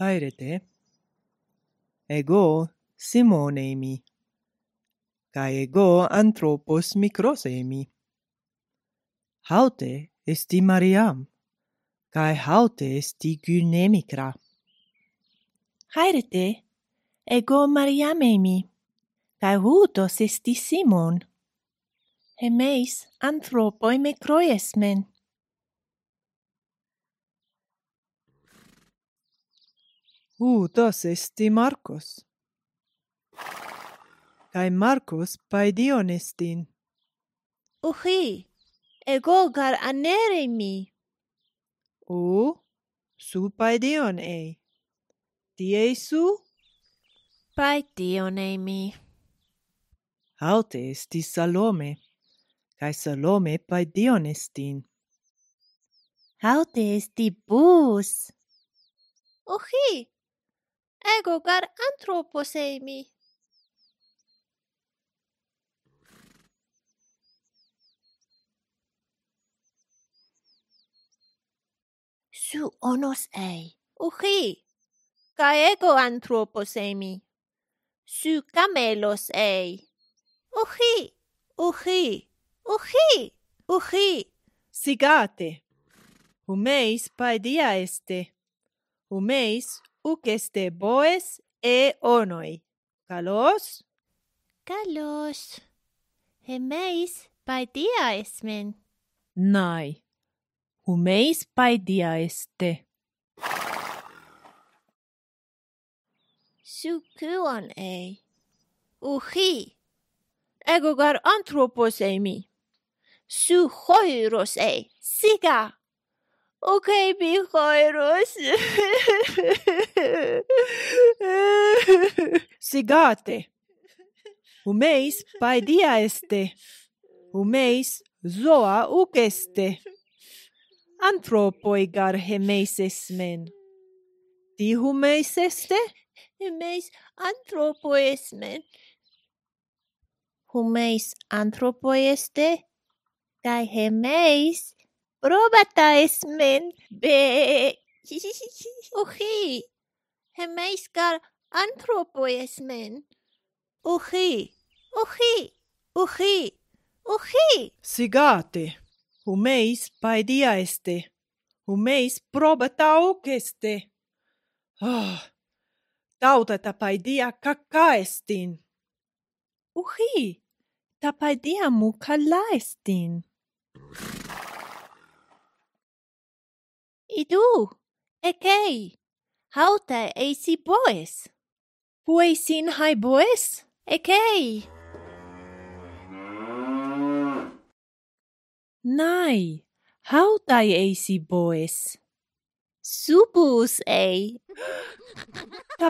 haerete ego simonemi, cae ego anthropos microsemi. Haute esti Mariam, cae haute esti gynemicra. Haerete, ego Mariamemi, cae hutos esti Simon. Hemeis anthropoi mecroiesmen. Uh, dos esti Marcos. Kai Marcos paidion estin. Uhi, ego gar anere mi. U, su paidion ei. Tie su? Paidion ei mi. Haute esti Salome, kai Salome paidion estin. Haute esti bus. Uhi, 애국을 안트로포세이미. su onos ei, uji, caego antroposemi, su camelos ei, uji, uji, uji, uji, sigate, humeis paedia este, humeis ukeste boes e eh, onoi. Kalos? Kalos. Hemeis paidiaismen. Näin. No Humeis Su Sukuan ei. Uhi. Ego gar antroposeimi. Su antroposemi. ei. Siga. Okay, Mihairos. Sigate. Umeis paedia este. Umeis zoa uc este. Anthropoi gar hemeises men. Ti humeis este? Humeis anthropoes men. Humeis anthropoi este? Kai hemeis Próbata esmen be... Uchi, hemeiskar antropo esmen. Uchi, uchi, uchi, uchi. Sigate, humeis paedia este. Humeis probata okeste. Oh, ah, tautata paedia kakka estin. Uchi, ta paedia mukalla estin. Idu, ekei, hauta eisi pois. hay boys? pois, ekei. Nai, hautai eisi boys, Supus ei. Eh.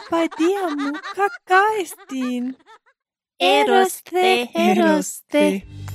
mu kakaistin. Eroste, eroste. eroste.